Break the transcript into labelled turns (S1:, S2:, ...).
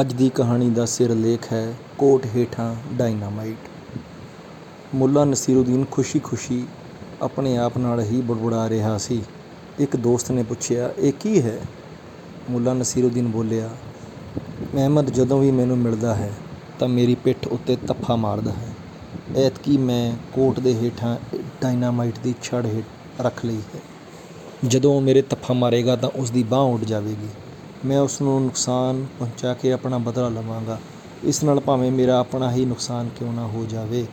S1: ਅੱਜ ਦੀ ਕਹਾਣੀ ਦਾ ਸਿਰਲੇਖ ਹੈ ਕੋਟ ਹੇਠਾਂ ਡਾਇਨਾਮਾਈਟ। ਮੁੱਲਾ ਨਸੀਰੂਦੀਨ ਖੁਸ਼ੀ ਖੁਸ਼ੀ ਆਪਣੇ ਆਪ ਨਾਲ ਹੀ ਬੁੜਬੁੜਾ ਰਿਹਾ ਸੀ। ਇੱਕ ਦੋਸਤ ਨੇ ਪੁੱਛਿਆ, ਇਹ ਕੀ ਹੈ? ਮੁੱਲਾ ਨਸੀਰੂਦੀਨ ਬੋਲਿਆ ਅਹਿਮਦ ਜਦੋਂ ਵੀ ਮੈਨੂੰ ਮਿਲਦਾ ਹੈ, ਤਾਂ ਮੇਰੀ ਪਿੱਠ ਉੱਤੇ ਤੱਫਾ ਮਾਰਦਾ ਹੈ। ਐਤਕੀ ਮੈਂ ਕੋਟ ਦੇ ਹੇਠਾਂ ਡਾਇਨਾਮਾਈਟ ਦੀ ਛੜ ਹੇਠ ਰੱਖ ਲਈ ਹੈ। ਜਦੋਂ ਉਹ ਮੇਰੇ ਤੱਫਾ ਮਾਰੇਗਾ ਤਾਂ ਉਸ ਦੀ ਬਾਂਹ ਉੱਡ ਜਾਵੇਗੀ। ਮੈਂ ਉਸ ਨੂੰ ਨੁਕਸਾਨ ਪਹੁੰਚਾ ਕੇ ਆਪਣਾ ਬਦਲਾ ਲਵਾਂਗਾ। ਇਸ ਨਾਲ ਭਾਵੇਂ ਮੇਰਾ ਆਪਣਾ ਹੀ ਨੁਕਸਾਨ ਕਿਉਂ ਨਾ ਹੋ ਜਾਵੇ।